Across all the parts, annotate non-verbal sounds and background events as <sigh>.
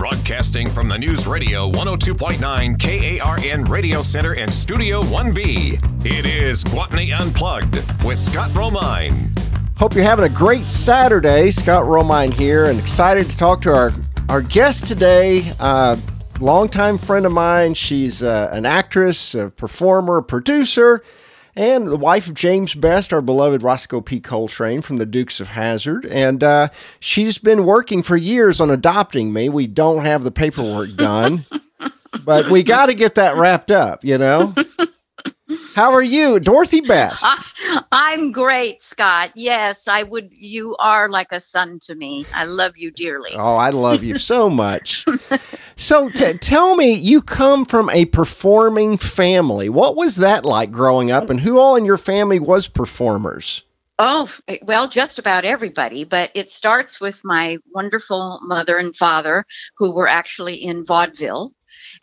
Broadcasting from the News Radio 102.9 KARN Radio Center and Studio 1B. It is Gwatney Unplugged with Scott Romine. Hope you're having a great Saturday. Scott Romine here, and excited to talk to our, our guest today. Uh, longtime friend of mine. She's uh, an actress, a performer, a producer, and the wife of James Best, our beloved Rosco P. Coltrane from the Dukes of Hazzard, And uh, she's been working for years on adopting me. We don't have the paperwork done, <laughs> but we got to get that wrapped up, you know? <laughs> How are you, Dorothy Best? <laughs> I'm great, Scott. Yes, I would. You are like a son to me. I love you dearly. Oh, I love you so much. <laughs> so, t- tell me, you come from a performing family. What was that like growing up, and who all in your family was performers? Oh, well, just about everybody, but it starts with my wonderful mother and father, who were actually in vaudeville,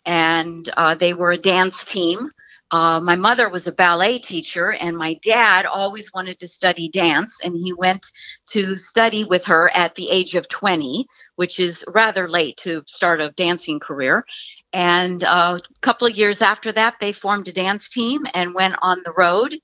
and uh, they were a dance team uh, my mother was a ballet teacher, and my dad always wanted to study dance, and he went to study with her at the age of 20, which is rather late to start a dancing career. And uh, a couple of years after that, they formed a dance team and went on the road,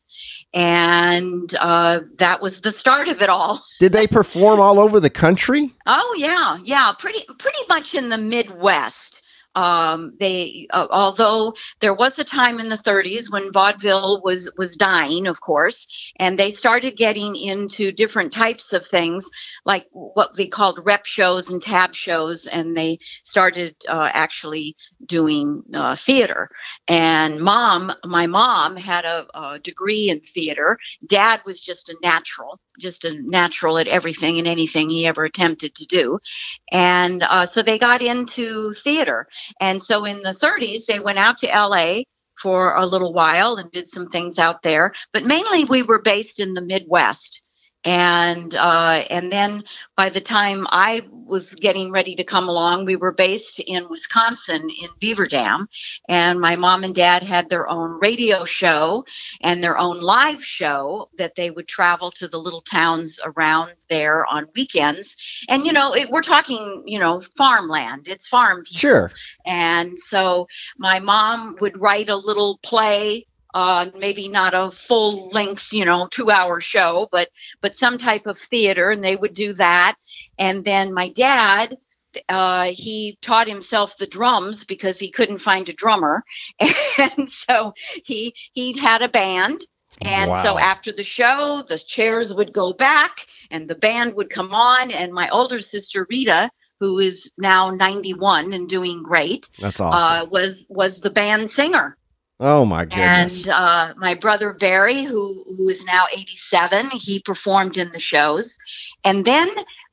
and uh, that was the start of it all. <laughs> Did they perform all over the country? Oh yeah, yeah, pretty pretty much in the Midwest. Um, they, uh, although there was a time in the 30s when vaudeville was was dying, of course, and they started getting into different types of things, like what they called rep shows and tab shows, and they started uh, actually doing uh, theater. And mom, my mom had a, a degree in theater. Dad was just a natural, just a natural at everything and anything he ever attempted to do, and uh, so they got into theater. And so in the 30s, they went out to LA for a little while and did some things out there. But mainly we were based in the Midwest and uh, and then by the time I was getting ready to come along, we were based in Wisconsin in Beaver Dam, and my mom and dad had their own radio show and their own live show that they would travel to the little towns around there on weekends. And you know, it, we're talking you know farmland; it's farm people. Sure. And so my mom would write a little play uh, maybe not a full length, you know, two hour show, but but some type of theater, and they would do that. And then my dad, uh, he taught himself the drums because he couldn't find a drummer, <laughs> and so he he had a band. And wow. so after the show, the chairs would go back and the band would come on. And my older sister Rita, who is now 91 and doing great, that's awesome. Uh, was was the band singer. Oh my goodness! And uh, my brother Barry, who who is now 87, he performed in the shows, and then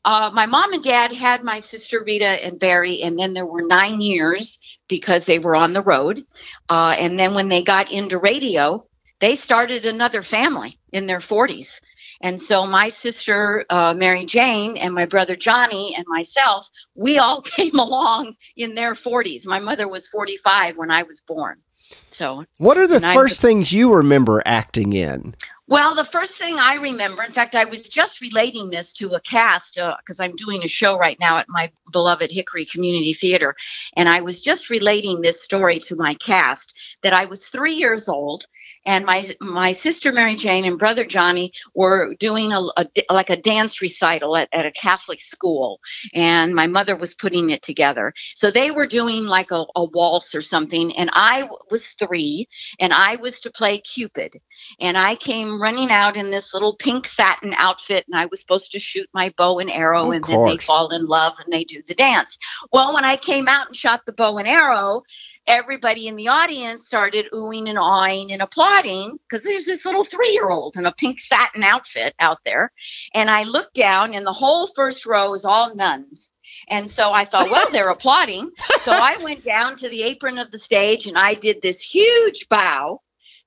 uh, my mom and dad had my sister Rita and Barry, and then there were nine years because they were on the road, uh, and then when they got into radio, they started another family in their 40s. And so my sister uh, Mary Jane and my brother Johnny and myself, we all <laughs> came along in their 40s. My mother was 45 when I was born. So, what are the first things you remember acting in? Well, the first thing I remember, in fact, I was just relating this to a cast because uh, I'm doing a show right now at my beloved Hickory Community Theater. And I was just relating this story to my cast that I was three years old and my my sister Mary Jane and brother Johnny were doing a, a, like a dance recital at, at a Catholic school, and my mother was putting it together. So they were doing like a, a waltz or something, and I was three, and I was to play Cupid, and I came running out in this little pink satin outfit, and I was supposed to shoot my bow and arrow, of and course. then they fall in love and they do the dance. Well, when I came out and shot the bow and arrow, everybody in the audience started oohing and awing and applauding because there's this little three year old in a pink satin outfit out there. And I looked down, and the whole first row is all nuns. And so I thought, well, they're <laughs> applauding. So I went down to the apron of the stage and I did this huge bow,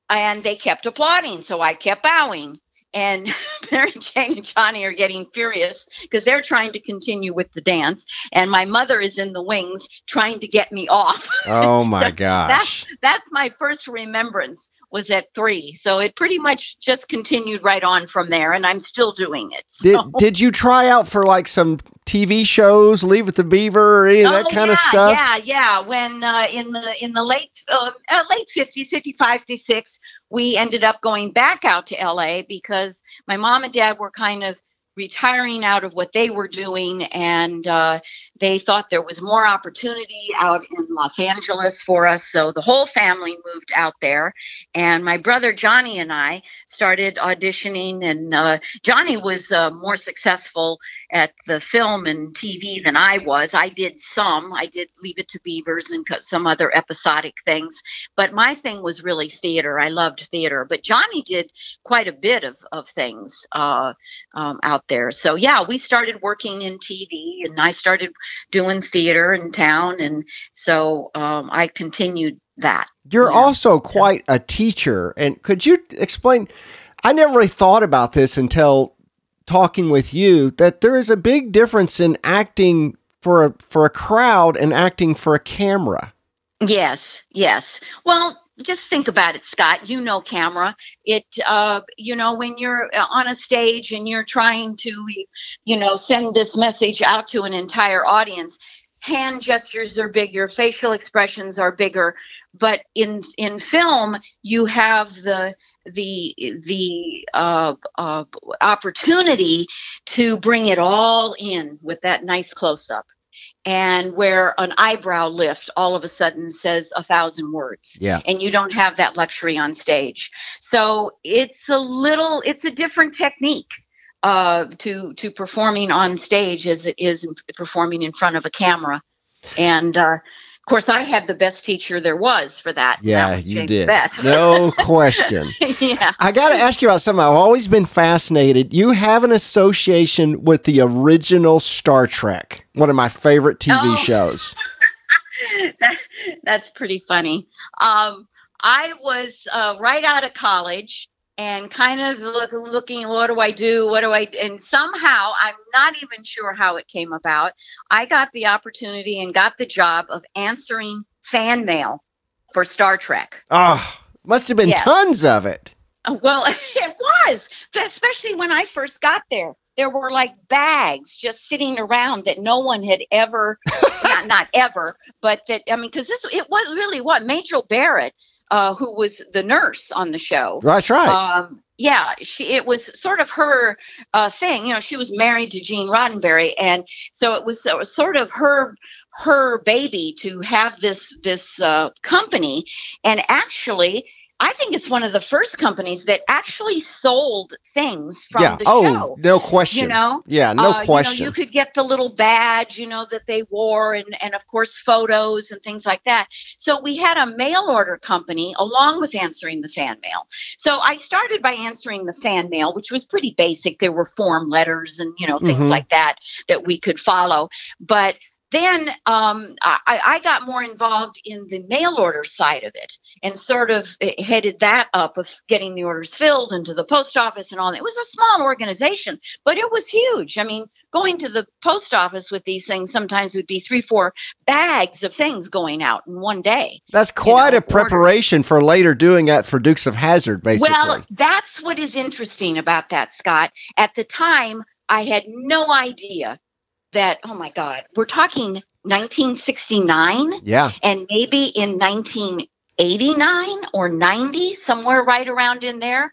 and they kept applauding. So I kept bowing. And <laughs> Mary Jane and Johnny are getting furious because they're trying to continue with the dance, and my mother is in the wings trying to get me off. <laughs> Oh my So gosh. That's that's my first remembrance was at three, so it pretty much just continued right on from there, and I'm still doing it. Did so- did you try out for like some TV shows, Leave with the Beaver, or any of that Oh, kind yeah, of stuff? Yeah, yeah. When uh, in the in the late uh, uh, late fifties, 55, 56, we ended up going back out to LA because my mom and dad were kind of retiring out of what they were doing and uh, they thought there was more opportunity out in los angeles for us. So the whole family moved out there and my brother johnny and i started auditioning and uh, johnny was uh, more successful at the film and tv than i was i did some i did leave it to beavers and some other episodic things but my thing was really theater i loved theater but johnny did quite a bit of, of things uh, um, out there. So yeah, we started working in TV, and I started doing theater in town, and so um, I continued that. You're Yeah. also quite a teacher. And could you explain? I never really thought about this until talking with you that there is a big difference in acting for a for a crowd and acting for a camera. Yes, yes. Well, just think about it, Scott. You know, camera. It, uh, you know, when you're uh, on a stage and you're trying to, you know, send this message out to an entire audience, hand gestures are bigger, facial expressions are bigger. But in in film, you have the the the uh, uh, opportunity to bring it all in with that nice close up and where an eyebrow lift all of a sudden says a thousand words. Yeah. and you don't have that luxury on stage. So it's a little it's a different technique uh, to to performing on stage as it is performing in front of a camera. And uh, of course i had the best teacher there was for that Yeah, that you did. Best. No <laughs> question. yeah I got to ask you about something. I've always been fascinated. You have an association with the original Star Trek, one of my favorite TV Oh. shows. <laughs> That's pretty funny. Um, I was uh, right out of college and kind of look, looking, what do I do? What do I? And somehow, I'm not even sure how it came about. I got the opportunity and got the job of answering fan mail for Star Trek. Oh, must have been Yes. tons of it. Uh, Well, <laughs> it was, especially when I first got there. There were like bags just sitting around that no one had ever, <laughs> not, not ever, but that, I mean, because this, it was really what Majel Barrett, uh, who was the nurse on the show. That's right. Um, yeah, she it was sort of her uh, thing. You know, she was married to Gene Roddenberry, and so it was, it was sort of her her baby to have this this uh, company. And actually, I think it's one of the first companies that actually sold things from yeah. the Oh, show. no question. You know, yeah, no uh, question. You, know, you could get the little badge, you know, that they wore, and and of course photos and things like that. So we had a mail order company along with answering the fan mail. So I started by answering the fan mail, which was pretty basic. There were form letters and you know things Mhm. like that that we could follow, but. Then um, I, I got more involved in the mail order side of it and sort of eh, headed that up of getting the orders filled into the post office and all that. It was a small organization, but it was huge. I mean, going to the post office with these things sometimes would be three, four bags of things going out in one day. That's quite know, a preparation for later doing that for Dukes of Hazzard, basically. Well, that's what is interesting about that, Scott. At the time, I had no idea that, oh my God, we're talking 1969 yeah. and maybe in 1989 or 90, somewhere right around in there.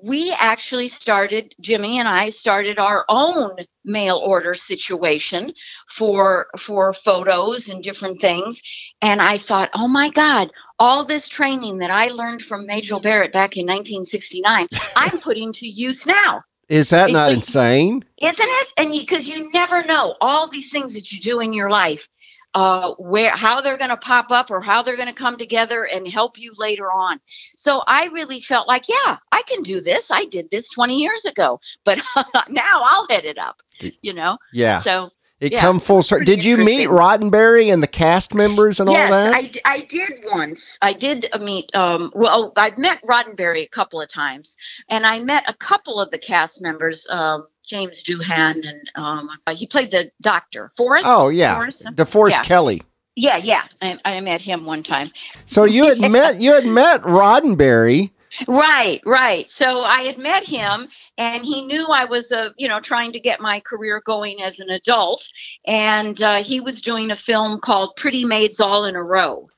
We actually started, Jimmy and I started our own mail order situation for for photos and different things. And I thought, oh my God, all this training that I learned from Majel Barrett back in 1969, <laughs> I'm putting to use now. Is that It's not like- insane? Isn't it? And because you, never know all these things that you do in your life, uh, where how they're going to pop up or how they're going to come together and help you later on. So I really felt like, yeah, I can do this. I did this 20 years ago, but <laughs> now I'll head it up. You know. Yeah. So It Yeah, come full circle. Did you meet. Roddenberry and the cast members and yes, all that? i did once. I did uh, meet. Um, well, I've met Roddenberry a couple of times, and I met a couple of the cast members. Um, James Doohan, and um, he played the doctor, Forrest. oh yeah, The Forrest? DeForest Yeah. Kelley. Yeah, yeah. I, I met him one time. So you had <laughs> met you had met Roddenberry. Right, right. So I had met him, and he knew I was, uh, you know, trying to get my career going as an adult, and uh, he was doing a film called Pretty Maids All in a Row,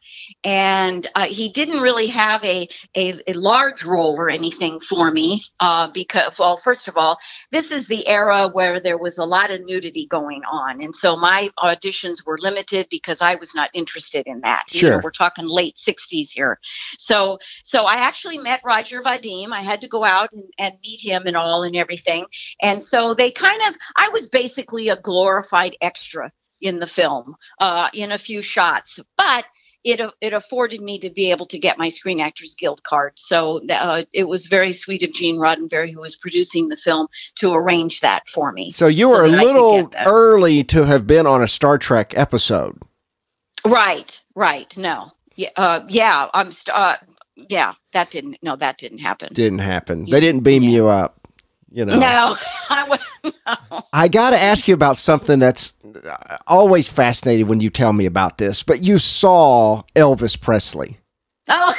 and uh, he didn't really have a, a a large role or anything for me uh, because, well, first of all, this is the era where there was a lot of nudity going on, and so my auditions were limited because I was not interested in that. You know, Sure. we're talking late '60s here, so so I actually met Roger Vadim. I had to go out and, and meet him and all and everything. And so they kind of, I was basically a glorified extra in the film, uh, in a few shots, but it it afforded me to be able to get my Screen Actors Guild card. So uh, it was very sweet of Gene Roddenberry, who was producing the film, to arrange that for me. So you So were a I could little early to have been on a Star Trek episode. Right, right. No, yeah, uh, yeah. I'm. St- uh, yeah, that didn't. No, that didn't happen. Didn't happen. They didn't beam Yeah. you up. You know. No, <laughs> I was. No. I got to ask you about something that's uh, always fascinating when you tell me about this. But you saw Elvis Presley. Oh,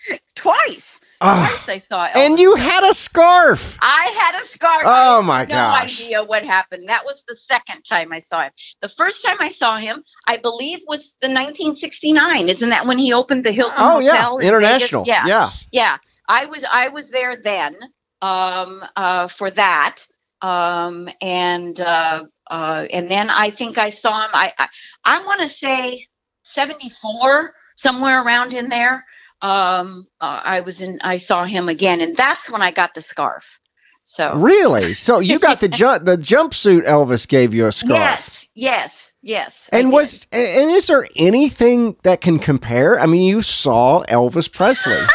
<laughs> twice. Ah, Twice I saw Elvis. and you had a scarf. I had a scarf. Oh, my god. I no gosh. idea what happened. That was the second time I saw him. The first time I saw him, I believe, was the 1969. Isn't that when he opened the Hilton Oh yeah, Hotel? in international. Vegas? Yeah, yeah. yeah. I was I was there then um, uh, for that, um, and uh, uh, and then I think I saw him. I I, I want to say 74, somewhere around in there. Um, uh, I was in. I saw him again, and that's when I got the scarf. So Really? So you got the <laughs> jump the jumpsuit Elvis gave you a scarf. yes, yes, yes. I And did. was and is there anything that can compare? I mean, you saw Elvis Presley. <laughs>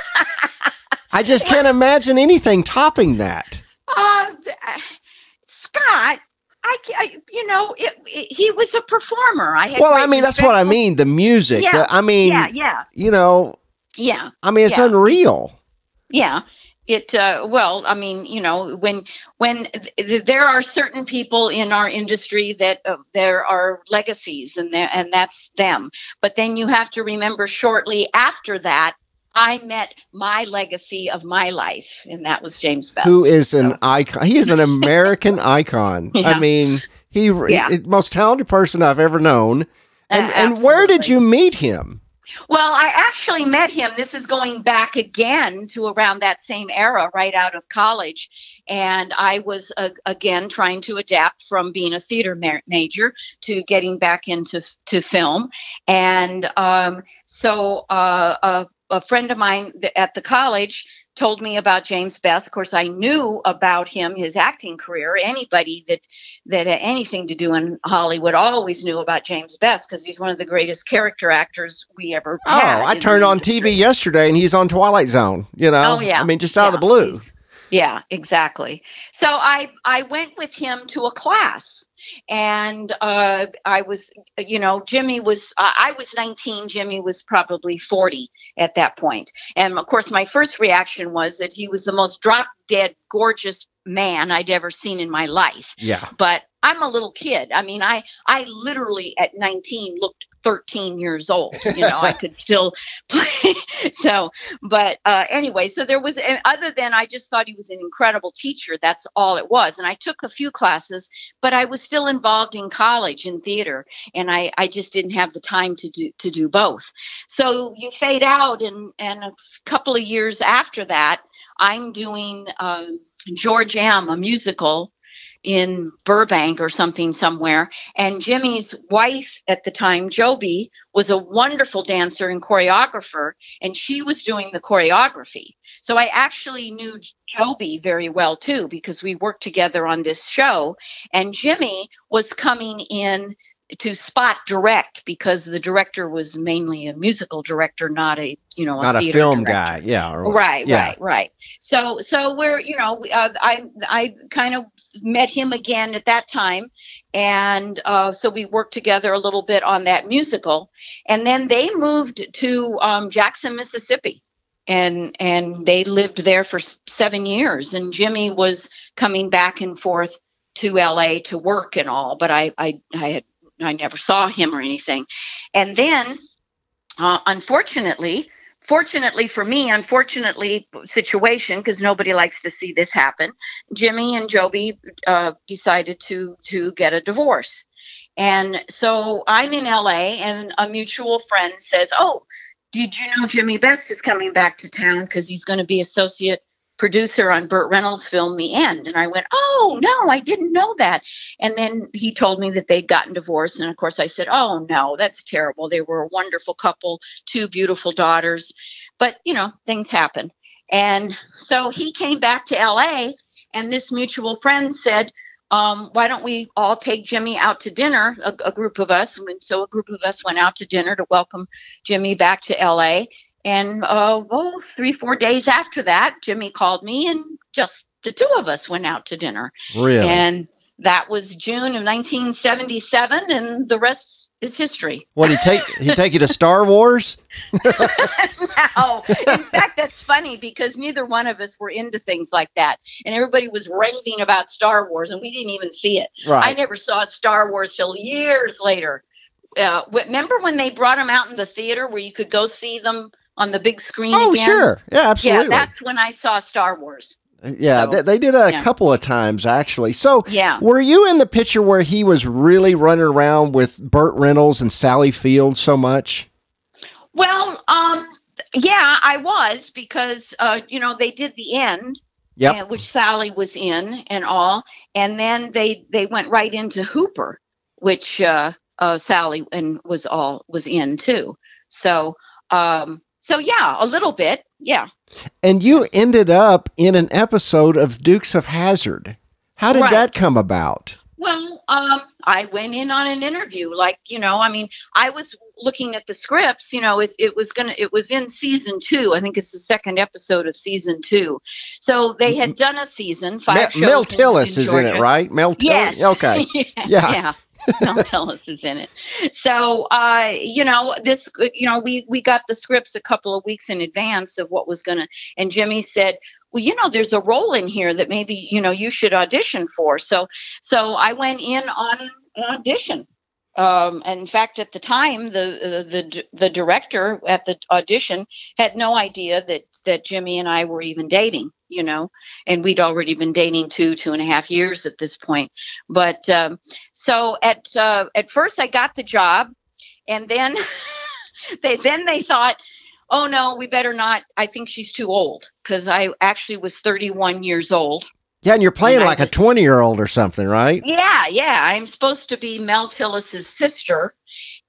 I just can't imagine anything topping that. Uh, uh, Scott, I, I you know, it, it, he was a performer. I had Well, I mean, that's what I mean. The music. Yeah, the- I mean, Yeah, yeah, you know, yeah, I mean, it's Yeah. unreal. yeah. It uh, well, I mean, you know, when when th- there are certain people in our industry that uh, there are legacies, and there and that's them. But then you have to remember, shortly after that, I met my legacy of my life, and that was James Best. Who is an icon? He is an American <laughs> icon. I mean, he Yeah. he- most talented person I've ever known. And Uh, and where did you meet him? Well, I actually met him. This is going back again to around that same era, right out of college. And I was, uh, again, trying to adapt from being a theater ma- major to getting back into to film. And um, so uh, a, a friend of mine th- at the college told me about James Best. Of course, I knew about him, his acting career. Anybody that that had anything to do in Hollywood always knew about James Best because he's one of the greatest character actors we ever Oh. I turned on. TV yesterday and he's on Twilight Zone. You know, Oh yeah. I mean, just out of the Yeah, blue. he's- Yeah, exactly. So I I went with him to a class, and uh, I was, you know, Jimmy was uh, I was 19, Jimmy was probably 40 at that point. and of course my first reaction was that he was the most drop dead gorgeous man I'd ever seen in my life Yeah. but I'm a little kid. I mean, I I literally at 19 looked 13 years old. You know, I could still <laughs> play. So, but uh, anyway, so there was other than I just thought he was an incredible teacher. That's all it was. And I took a few classes, but I was still involved in college in theater, and I I just didn't have the time to do to do both. So you fade out, and and a couple of years after that, I'm doing. Um, George M, a musical in Burbank or something somewhere. And Jimmy's wife at the time, Joby, was a wonderful dancer and choreographer, and she was doing the choreography. So I actually knew Joby very well too because we worked together on this show. And Jimmy was coming in to spot direct because the director was mainly a musical director, not a you know a Not a film director. guy. Yeah. or- Right, yeah. right, right. So, so we're, you know, we- uh, I, I kind of met him again at that time, and uh, so we worked together a little bit on that musical, and then they moved to um, Jackson, Mississippi, and and they lived there for seven years, and Jimmy was coming back and forth to L.A. to work and all, but I, I, I had, I never saw him or anything, and then, uh, unfortunately fortunately for me, unfortunately situation because nobody likes to see this happen. Jimmy and Joby uh, decided to to get a divorce, and so I'm in LA, and a mutual friend says, "Oh, did you know Jimmy Best is coming back to town because he's going to be associate." Producer on Burt Reynolds' film The End. And I went, Oh, no, I didn't know that. And then he told me that they'd gotten divorced. And of course, I said, Oh, no, that's terrible. They were a wonderful couple, two beautiful daughters but you know things happen and so he came back to la and this mutual friend said um, why don't we all take jimmy out to dinner a, a group of us and so a group of us went out to dinner to welcome jimmy back to la and uh, well, three four days after that jimmy called me and just the two of us went out to dinner Really? and that was june of 1977 and the rest is history what he take? He take you to Star Wars? <laughs> no. In fact, that's funny because neither one of us were into things like that. And everybody was raving about Star Wars, and we didn't even see it. Right. I never saw Star Wars till years later. Uh, remember when they brought them out in the theater where you could go see them on the big screen Oh, again? sure. Yeah, absolutely. Yeah, that's when I saw Star Wars. Yeah, So, they, they did a yeah. couple of times actually. So, Yeah. were you in the picture where he was really running around with Burt Reynolds and Sally Field so much? Well, um, yeah, I was because uh, you know they did the end, Yep. and- which Sally was in and all, and then they they went right into Hooper, which uh, uh, Sally and was all was in too. So, um, so yeah, a little bit, yeah. And you ended up in an episode of Dukes of Hazzard. How did Right. that come about? Well, um, I went in on an interview. Like, you know, I mean, I was looking at the scripts. You know, it it was gonna, it was in season two. I think it's the second episode of season two. So they had done a season five Mel, shows. Mel Tillis in is in it, right? Mel Tillis. Yes. Okay. <laughs> yeah. Yeah. yeah. Mel Tillis is in it. So, uh, you know, this, you know, we we got the scripts a couple of weeks in advance of what was gonna, and Jimmy said, well, you know, there's a role in here that maybe you know you should audition for. So, so I went in on an audition. Um, and in fact, at the time, the uh, the the director at the audition had no idea that that Jimmy and I were even dating. You know, and we'd already been dating two two and a half years at this point. But um, so at uh, at first, I got the job, and then <laughs> they then they thought, oh no, we better not. I think she's too old because I actually was 31 years old. Yeah, and you're playing And like a 20 year old or something, right? Yeah, yeah. I'm supposed to be Mel Tillis's sister.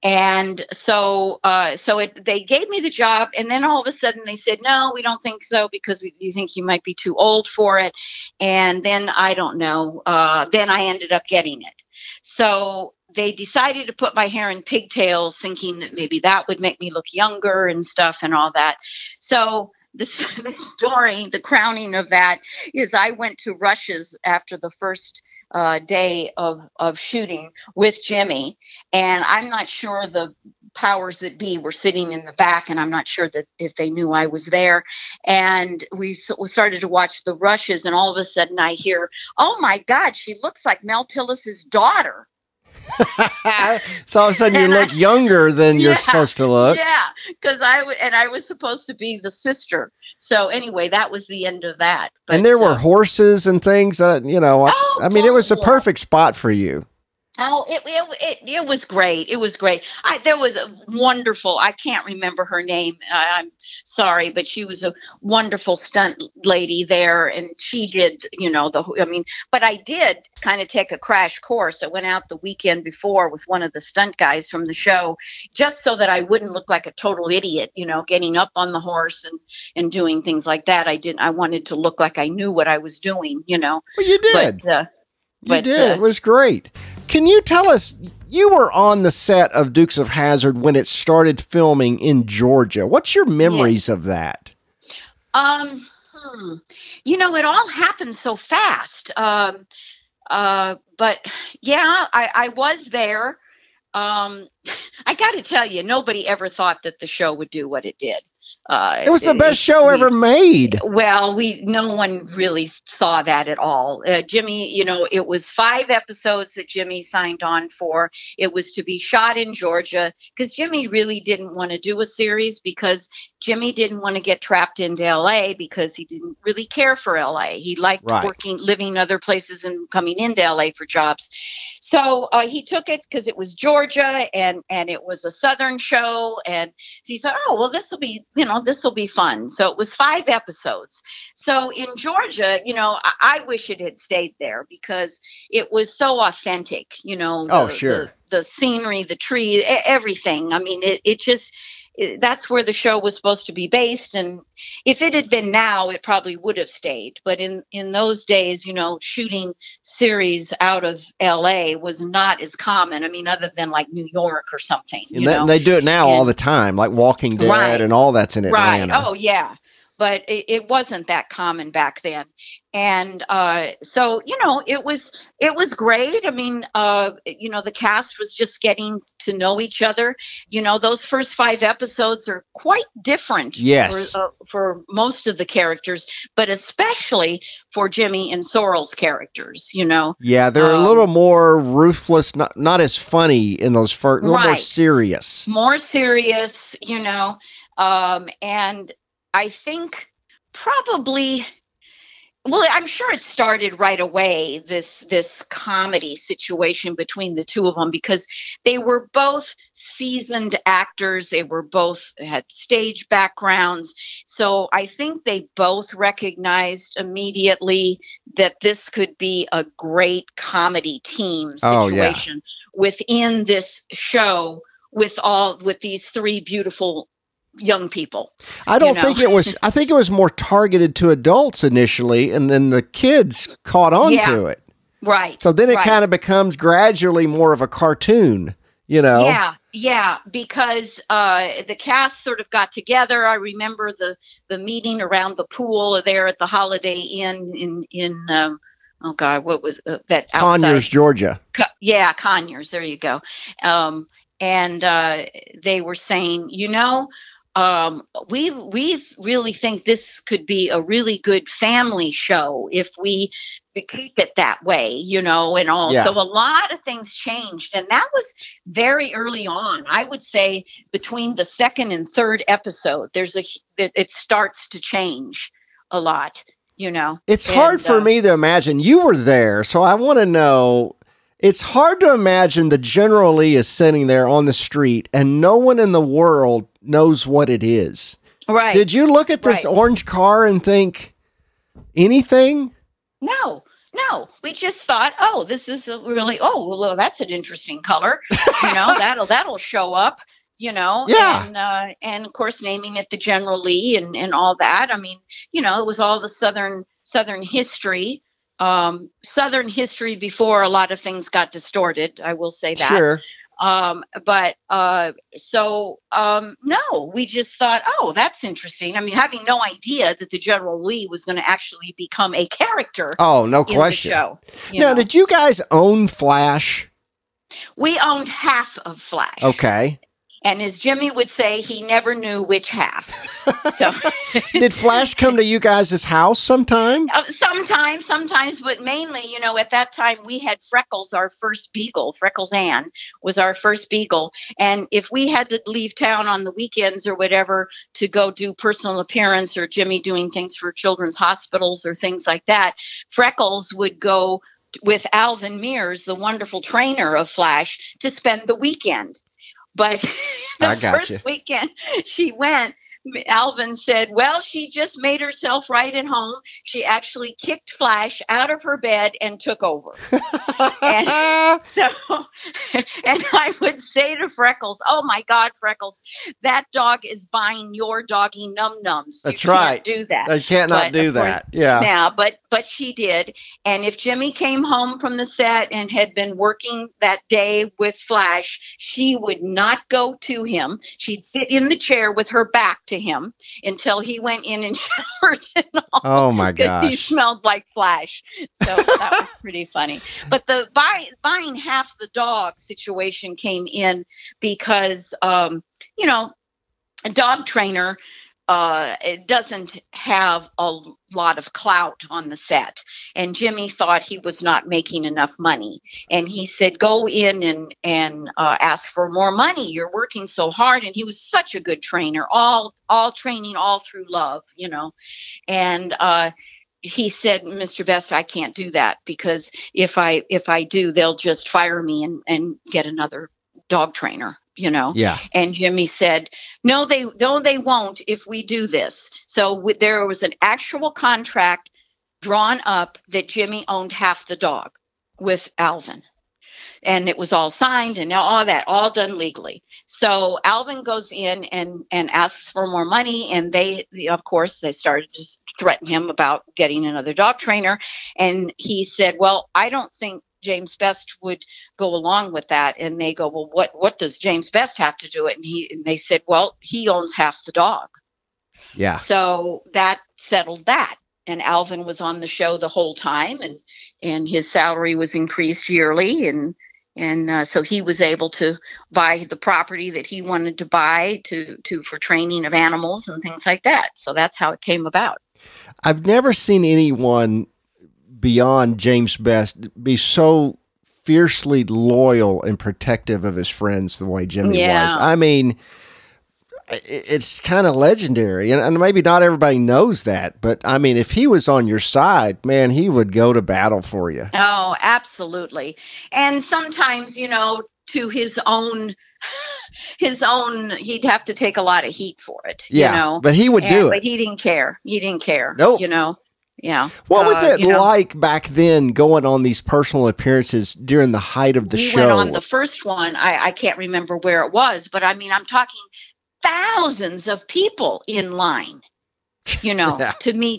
And so, uh, so it, they gave me the job, and then all of a sudden they said, "No, we don't think so because we you think you might be too old for it." And then I don't know. Uh, then I ended up getting it. So they decided to put my hair in pigtails, thinking that maybe that would make me look younger and stuff and all that. So the, <laughs> story, the crowning of that, is I went to Rushes after the first uh, day of of shooting with Jimmy, and I'm not sure the powers that be were sitting in the back, and I'm not sure that if they knew I was there. And we, s- we started to watch the Rushes, and all of a sudden I hear, "Oh my God, she looks like Mel Tillis's daughter." <laughs> so all of a sudden you And I- look younger than you're supposed to look. Yeah, because I w- and I was supposed to be the sister. So anyway, that was the end of that. and there were uh, horses and things that, you know, I- Oh, I mean, it was a yeah. perfect spot for you. Oh, it, it it it was great. It was great. I there was a wonderful. I can't remember her name. I, I'm sorry, but she was a wonderful stunt lady there, and she did. You know the. I mean, but I did kind of take a crash course. I went out the weekend before with one of the stunt guys from the show, just so that I wouldn't look like a total idiot. You know, getting up on the horse and and doing things like that. I didn't. I wanted to look like I knew what I was doing. You know, Well, you did. but. Uh, you but, did. uh, it was great. Can you tell us? you were on the set of Dukes of Hazzard when it started filming in Georgia. What's your memories of that? Um, hmm. you know, it all happened so fast. Um, uh, but yeah, I, I was there. Um, <laughs> I got to tell you, nobody ever thought that the show would do what it did. Uh, it was the best show we, ever made. Well, we no one really saw that at all. Uh, Jimmy, you know, it was five episodes that Jimmy signed on for. It was to be shot in Georgia because Jimmy really didn't want to do a series because Jimmy didn't want to get trapped into LA because he didn't really care for LA. He liked right. working, living in other places, and coming into LA for jobs. So uh, he took it because it was Georgia and and it was a Southern show, and he thought, oh well, this will be you know this will be fun. So it was five episodes. So in Georgia, you know, I, I wish it had stayed there because it was so authentic. You know, oh sure, the, the scenery, the tree, everything. I mean, it it just that's where the show was supposed to be based and if it had been now it probably would have stayed. But in in those days you know shooting series out of LA was not as common i mean other than like new york or something and, that, and they do it now and, all the time like walking dead right, and all that's in atlanta. Right oh yeah but it, it, wasn't that common back then. And uh, so you know it was it was great. I mean uh, you know the cast was just getting to know each other. You know those first five episodes are quite different yes. for, uh, for most of the characters but especially for jimmy and Sorrell's characters you know? Yeah they're um, a little more ruthless not not as funny in those first a little right. more serious. More serious you know um, and I think probably well i'm sure it started right away this this comedy situation between the two of them because they were both seasoned actors they were both had stage backgrounds so i think they both recognized immediately that this could be a great comedy team situation oh, yeah. within this show with all with these three beautiful young people. I don't you know? think it was. I think it was more targeted to adults initially, and then the kids caught on yeah. to it. Right. So then it right. kind of becomes gradually more of a cartoon. You know. Yeah, yeah, because uh, the cast sort of got together. I remember the the meeting around the pool there at the Holiday Inn in in. Um, oh God, what was uh, that? Outside? Conyers, Georgia. Co- yeah, Conyers. There you go. Um, and uh, they were saying, you know, um, we we really think this could be a really good family show if we keep it that way, you know, and all. Yeah. So a lot of things changed, and that was very early on. I would say between the second and third episode, there's a it starts to change a lot, you know. It's and, hard for uh, me to imagine. You were there, so I want to know it's hard to imagine the General Lee is sitting there on the street and no one in the world knows what it is. Right. Did you look at this right. orange car and think anything? No, no. We just thought, oh, this is really, oh, well, that's an interesting color. You know, <laughs> that'll that'll show up. You know, yeah, and uh, and of course naming it the General Lee and and all that. I mean, you know, it was all the Southern Southern history um, Southern history before a lot of things got distorted. I will say that. Sure. Um, but uh, so um, no, we just thought, oh, that's interesting. I mean, having no idea that the General Lee was going to actually become a character. Oh, no question. show. Now, know? did you guys own Flash? We owned half of Flash. Okay. And as Jimmy would say, he never knew which half. So, <laughs> did Flash come to you guys' house sometime? Uh, sometimes, sometimes, but mainly, you know, at that time we had Freckles, our first beagle. Freckles Ann was our first beagle, and if we had to leave town on the weekends or whatever to go do personal appearance, or Jimmy doing things for children's hospitals or things like that, Freckles would go with Alvin Mears, the wonderful trainer of Flash, to spend the weekend. But <laughs> the first you. weekend she went, Alvin said, Well, she just made herself right at home. She actually kicked Flash out of her bed and took over. and <laughs> so, <laughs> and I would say to Freckles, Oh my God, Freckles, that dog is buying your doggy num nums. That's right. do that. They can't not do that. yeah. Yeah. But, but she did. And if Jimmy came home from the set and had been working that day with Flash, she would not go to him. She'd sit in the chair with her back to him until he went in and <laughs> showered. And all, Oh my 'cause He gosh. smelled like Flash. So that was <laughs> pretty funny. But the buy, buying half the dog situation came in because, um, you know, a dog trainer uh, it doesn't have a lot of clout on the set. And Jimmy thought he was not making enough money. And he said, Go in and, and uh, ask for more money. You're working so hard. And he was such a good trainer, all, all training, all through love, you know. And, uh, he said, Mr. Best, I can't do that because if I if I do, they'll just fire me and, and get another dog trainer, you know. Yeah. And Jimmy said, "No, they no, they won't if we do this." So w- there was an actual contract drawn up that Jimmy owned half the dog with Alvin, and it was all signed and all that, all done legally. So Alvin goes in and and asks for more money, and they, of course, they started to threaten him about getting another dog trainer, and he said, "Well, I don't think." James Best would go along with that. And they go well what what does James Best have to do it? And he and they said well he owns half the dog. Yeah. so that settled that. And Alvin was on the show the whole time and and his salary was increased yearly. And and uh, so he was able to buy the property that he wanted to buy to to for training of animals and things like that. So that's how it came about. I've never seen anyone beyond James Best be so fiercely loyal and protective of his friends the way Jimmy Yeah. was. I mean, it's kind of legendary, and, and maybe not everybody knows that, but I mean, if he was on your side, man, he would go to battle for you. Oh, absolutely. And sometimes, you know, to his own <laughs> his own he'd have to take a lot of heat for it. Yeah, You know. but he would And- do But it. he didn't care. He didn't care. Nope. You know. Yeah. What was Uh, it you know, like back then, going on these personal appearances during the height of the we show? went on the first one. I, I can't remember where it was, but I mean I'm talking thousands of people in line, you know, <laughs> Yeah. to meet